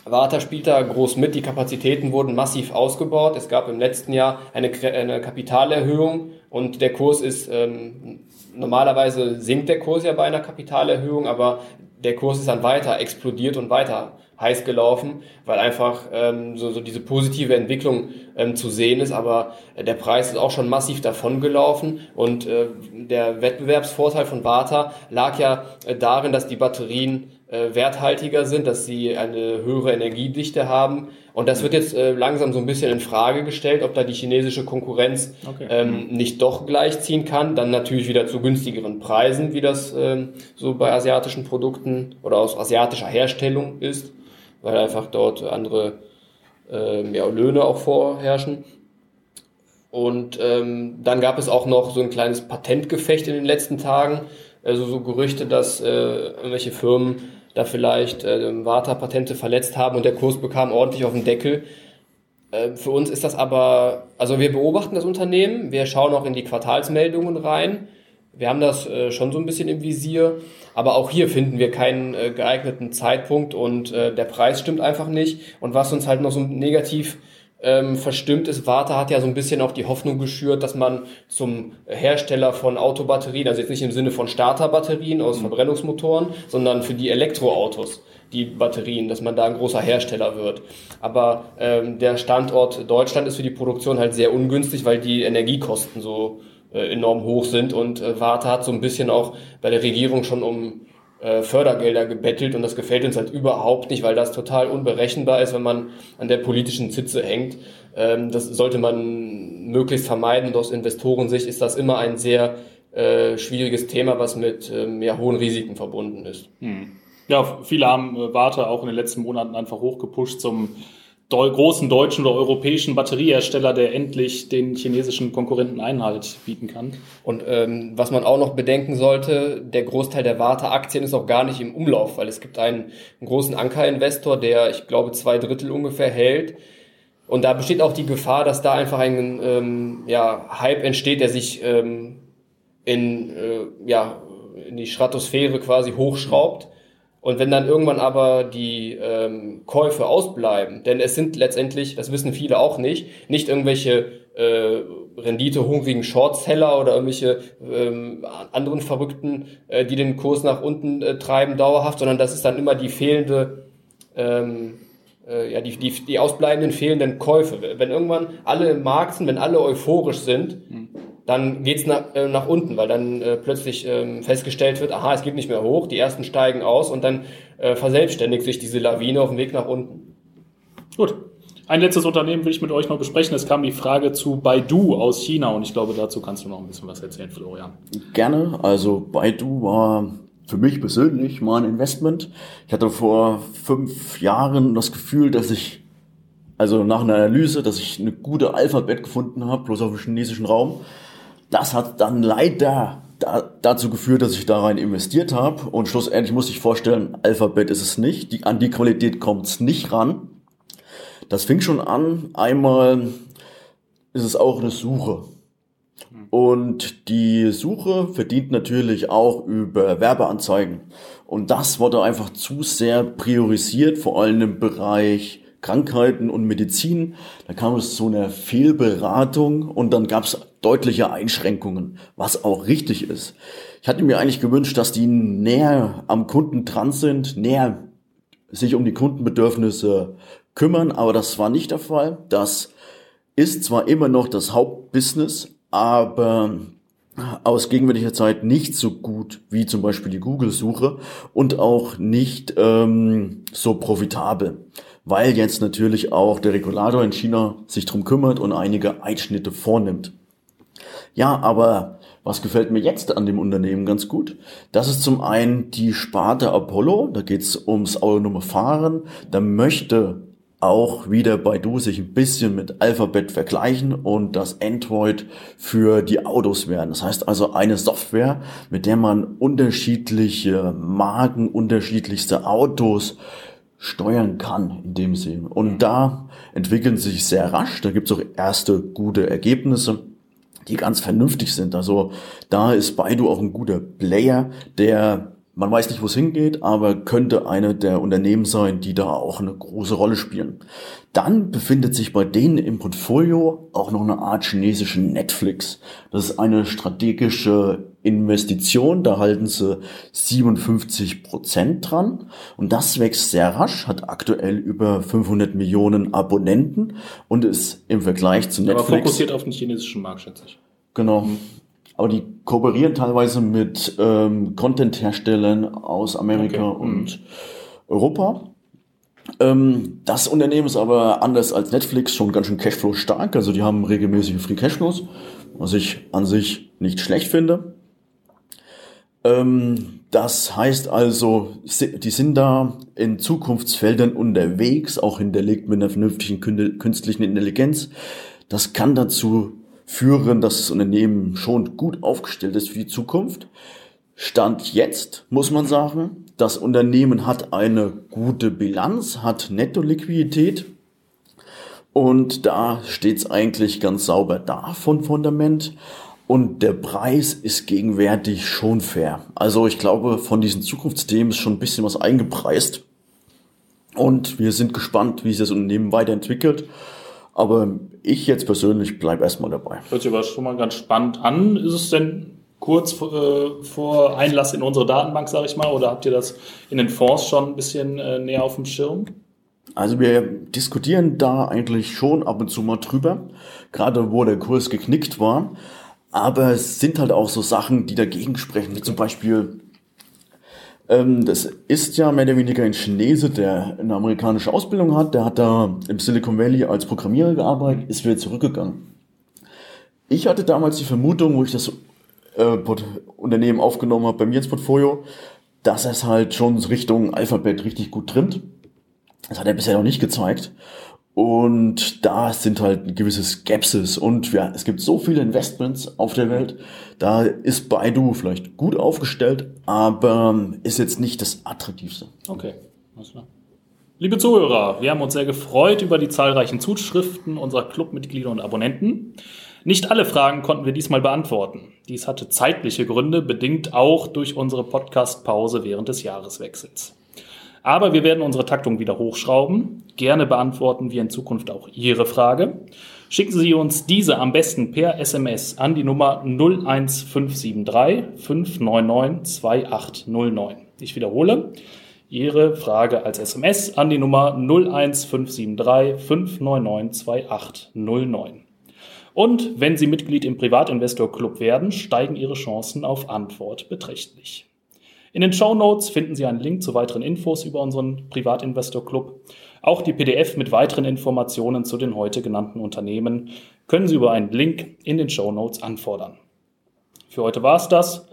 Warta spielt da groß mit. Die Kapazitäten wurden massiv ausgebaut. Es gab im letzten Jahr eine, eine Kapitalerhöhung und der Kurs ist ähm, normalerweise sinkt der Kurs ja bei einer Kapitalerhöhung, aber der Kurs ist dann weiter explodiert und weiter heiß gelaufen, weil einfach ähm, so, so diese positive Entwicklung ähm, zu sehen ist, aber äh, der Preis ist auch schon massiv davon gelaufen und äh, der Wettbewerbsvorteil von Warta lag ja äh, darin, dass die Batterien äh, werthaltiger sind, dass sie eine höhere Energiedichte haben. Und das wird jetzt äh, langsam so ein bisschen in Frage gestellt, ob da die chinesische Konkurrenz okay. ähm, nicht doch gleichziehen kann. Dann natürlich wieder zu günstigeren Preisen, wie das ähm, so bei asiatischen Produkten oder aus asiatischer Herstellung ist, weil einfach dort andere ähm, ja, Löhne auch vorherrschen. Und ähm, dann gab es auch noch so ein kleines Patentgefecht in den letzten Tagen. Also so Gerüchte, dass äh, irgendwelche Firmen da vielleicht äh, Warta-Patente verletzt haben und der Kurs bekam ordentlich auf den Deckel. Äh, für uns ist das aber, also wir beobachten das Unternehmen, wir schauen auch in die Quartalsmeldungen rein. Wir haben das äh, schon so ein bisschen im Visier, aber auch hier finden wir keinen äh, geeigneten Zeitpunkt und äh, der Preis stimmt einfach nicht. Und was uns halt noch so negativ ähm, verstimmt ist. Warta hat ja so ein bisschen auch die Hoffnung geschürt, dass man zum Hersteller von Autobatterien, also jetzt nicht im Sinne von Starterbatterien aus mhm. Verbrennungsmotoren, sondern für die Elektroautos, die Batterien, dass man da ein großer Hersteller wird. Aber ähm, der Standort Deutschland ist für die Produktion halt sehr ungünstig, weil die Energiekosten so enorm hoch sind und äh, hat so ein bisschen auch bei der Regierung schon um äh, Fördergelder gebettelt und das gefällt uns halt überhaupt nicht, weil das total unberechenbar ist, wenn man an der politischen Zitze hängt. Ähm, das sollte man möglichst vermeiden und aus Investorensicht ist das immer ein sehr äh, schwieriges Thema, was mit ähm, ja, hohen Risiken verbunden ist. Hm. Ja, viele haben äh, Warte auch in den letzten Monaten einfach hochgepusht zum großen deutschen oder europäischen Batteriehersteller, der endlich den chinesischen Konkurrenten Einhalt bieten kann. Und ähm, was man auch noch bedenken sollte, der Großteil der Warte-Aktien ist auch gar nicht im Umlauf, weil es gibt einen, einen großen Ankerinvestor, der, ich glaube, zwei Drittel ungefähr hält. Und da besteht auch die Gefahr, dass da einfach ein ähm, ja, Hype entsteht, der sich ähm, in, äh, ja, in die Stratosphäre quasi hochschraubt. Und wenn dann irgendwann aber die ähm, Käufe ausbleiben, denn es sind letztendlich, das wissen viele auch nicht, nicht irgendwelche äh, renditehungrigen Shortseller oder irgendwelche ähm, anderen Verrückten, äh, die den Kurs nach unten äh, treiben dauerhaft, sondern das ist dann immer die fehlende ähm, äh, ja, die, die, die ausbleibenden fehlenden Käufe. Wenn irgendwann alle im Markt sind, wenn alle euphorisch sind, dann geht's nach, äh, nach unten, weil dann äh, plötzlich ähm, festgestellt wird, aha, es geht nicht mehr hoch, die ersten steigen aus und dann äh, verselbstständigt sich diese Lawine auf dem Weg nach unten. Gut. Ein letztes Unternehmen will ich mit euch noch besprechen. Es kam die Frage zu Baidu aus China und ich glaube, dazu kannst du noch ein bisschen was erzählen, Florian. Gerne. Also Baidu war für mich persönlich mal ein Investment. Ich hatte vor fünf Jahren das Gefühl, dass ich, also nach einer Analyse, dass ich eine gute Alphabet gefunden habe, bloß auf dem chinesischen Raum. Das hat dann leider da, dazu geführt, dass ich da rein investiert habe. Und schlussendlich muss ich vorstellen, Alphabet ist es nicht. Die, an die Qualität kommt es nicht ran. Das fing schon an. Einmal ist es auch eine Suche. Und die Suche verdient natürlich auch über Werbeanzeigen. Und das wurde einfach zu sehr priorisiert, vor allem im Bereich Krankheiten und Medizin. Da kam es zu einer Fehlberatung und dann gab es deutliche Einschränkungen, was auch richtig ist. Ich hatte mir eigentlich gewünscht, dass die näher am Kunden dran sind, näher sich um die Kundenbedürfnisse kümmern, aber das war nicht der Fall. Das ist zwar immer noch das Hauptbusiness, aber aus gegenwärtiger Zeit nicht so gut wie zum Beispiel die Google-Suche und auch nicht ähm, so profitabel, weil jetzt natürlich auch der Regulator in China sich drum kümmert und einige Einschnitte vornimmt. Ja, aber was gefällt mir jetzt an dem Unternehmen ganz gut? Das ist zum einen die Sparte Apollo, da geht es ums autonome Fahren. Da möchte auch wieder Baidu sich ein bisschen mit Alphabet vergleichen und das Android für die Autos werden. Das heißt also eine Software, mit der man unterschiedliche Marken, unterschiedlichste Autos steuern kann in dem Sinne. Und da entwickeln sie sich sehr rasch. Da gibt es auch erste gute Ergebnisse die ganz vernünftig sind. Also da ist Baidu auch ein guter Player, der man weiß nicht, wo es hingeht, aber könnte eine der Unternehmen sein, die da auch eine große Rolle spielen. Dann befindet sich bei denen im Portfolio auch noch eine Art chinesische Netflix. Das ist eine strategische Investition, da halten sie 57 Prozent dran und das wächst sehr rasch, hat aktuell über 500 Millionen Abonnenten und ist im Vergleich zu Netflix... Aber fokussiert auf den chinesischen Markt, schätze ich. Genau. Aber die kooperieren teilweise mit ähm, Content-Herstellern aus Amerika okay. und mhm. Europa. Ähm, das Unternehmen ist aber anders als Netflix schon ganz schön Cashflow stark. Also die haben regelmäßige Free Cashflows, was ich an sich nicht schlecht finde. Ähm, das heißt also, die sind da in Zukunftsfeldern unterwegs, auch hinterlegt mit einer vernünftigen künstlichen Intelligenz. Das kann dazu führen, dass das Unternehmen schon gut aufgestellt ist für die Zukunft. Stand jetzt, muss man sagen, das Unternehmen hat eine gute Bilanz, hat Netto-Liquidität und da steht es eigentlich ganz sauber da von Fundament. Und der Preis ist gegenwärtig schon fair. Also ich glaube, von diesen Zukunftsthemen ist schon ein bisschen was eingepreist. Und wir sind gespannt, wie sich das Unternehmen weiterentwickelt. Aber ich jetzt persönlich bleibe erstmal dabei. Hört sich aber schon mal ganz spannend an. Ist es denn kurz äh, vor Einlass in unsere Datenbank, sage ich mal, oder habt ihr das in den Fonds schon ein bisschen äh, näher auf dem Schirm? Also wir diskutieren da eigentlich schon ab und zu mal drüber, gerade wo der Kurs geknickt war. Aber es sind halt auch so Sachen, die dagegen sprechen, wie zum Beispiel das ist ja mehr oder weniger ein Chinese, der eine amerikanische Ausbildung hat. Der hat da im Silicon Valley als Programmierer gearbeitet, ist wieder zurückgegangen. Ich hatte damals die Vermutung, wo ich das äh, Unternehmen aufgenommen habe, bei mir ins Portfolio, dass es halt schon Richtung Alphabet richtig gut trimmt. Das hat er bisher noch nicht gezeigt. Und da sind halt ein gewisses Skepsis. Und ja, es gibt so viele Investments auf der Welt. Da ist Baidu vielleicht gut aufgestellt, aber ist jetzt nicht das attraktivste. Okay, alles klar. Liebe Zuhörer, wir haben uns sehr gefreut über die zahlreichen Zuschriften unserer Clubmitglieder und Abonnenten. Nicht alle Fragen konnten wir diesmal beantworten. Dies hatte zeitliche Gründe, bedingt auch durch unsere Podcast-Pause während des Jahreswechsels. Aber wir werden unsere Taktung wieder hochschrauben. Gerne beantworten wir in Zukunft auch Ihre Frage. Schicken Sie uns diese am besten per SMS an die Nummer 01573 599 2809. Ich wiederhole. Ihre Frage als SMS an die Nummer 01573 599 2809. Und wenn Sie Mitglied im Privatinvestor Club werden, steigen Ihre Chancen auf Antwort beträchtlich. In den Show Notes finden Sie einen Link zu weiteren Infos über unseren Privatinvestor Club. Auch die PDF mit weiteren Informationen zu den heute genannten Unternehmen können Sie über einen Link in den Show Notes anfordern. Für heute war es das.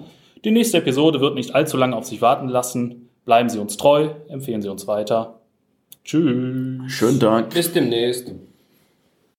Die nächste Episode wird nicht allzu lange auf sich warten lassen. Bleiben Sie uns treu, empfehlen Sie uns weiter. Tschüss. Schönen Dank. Bis demnächst.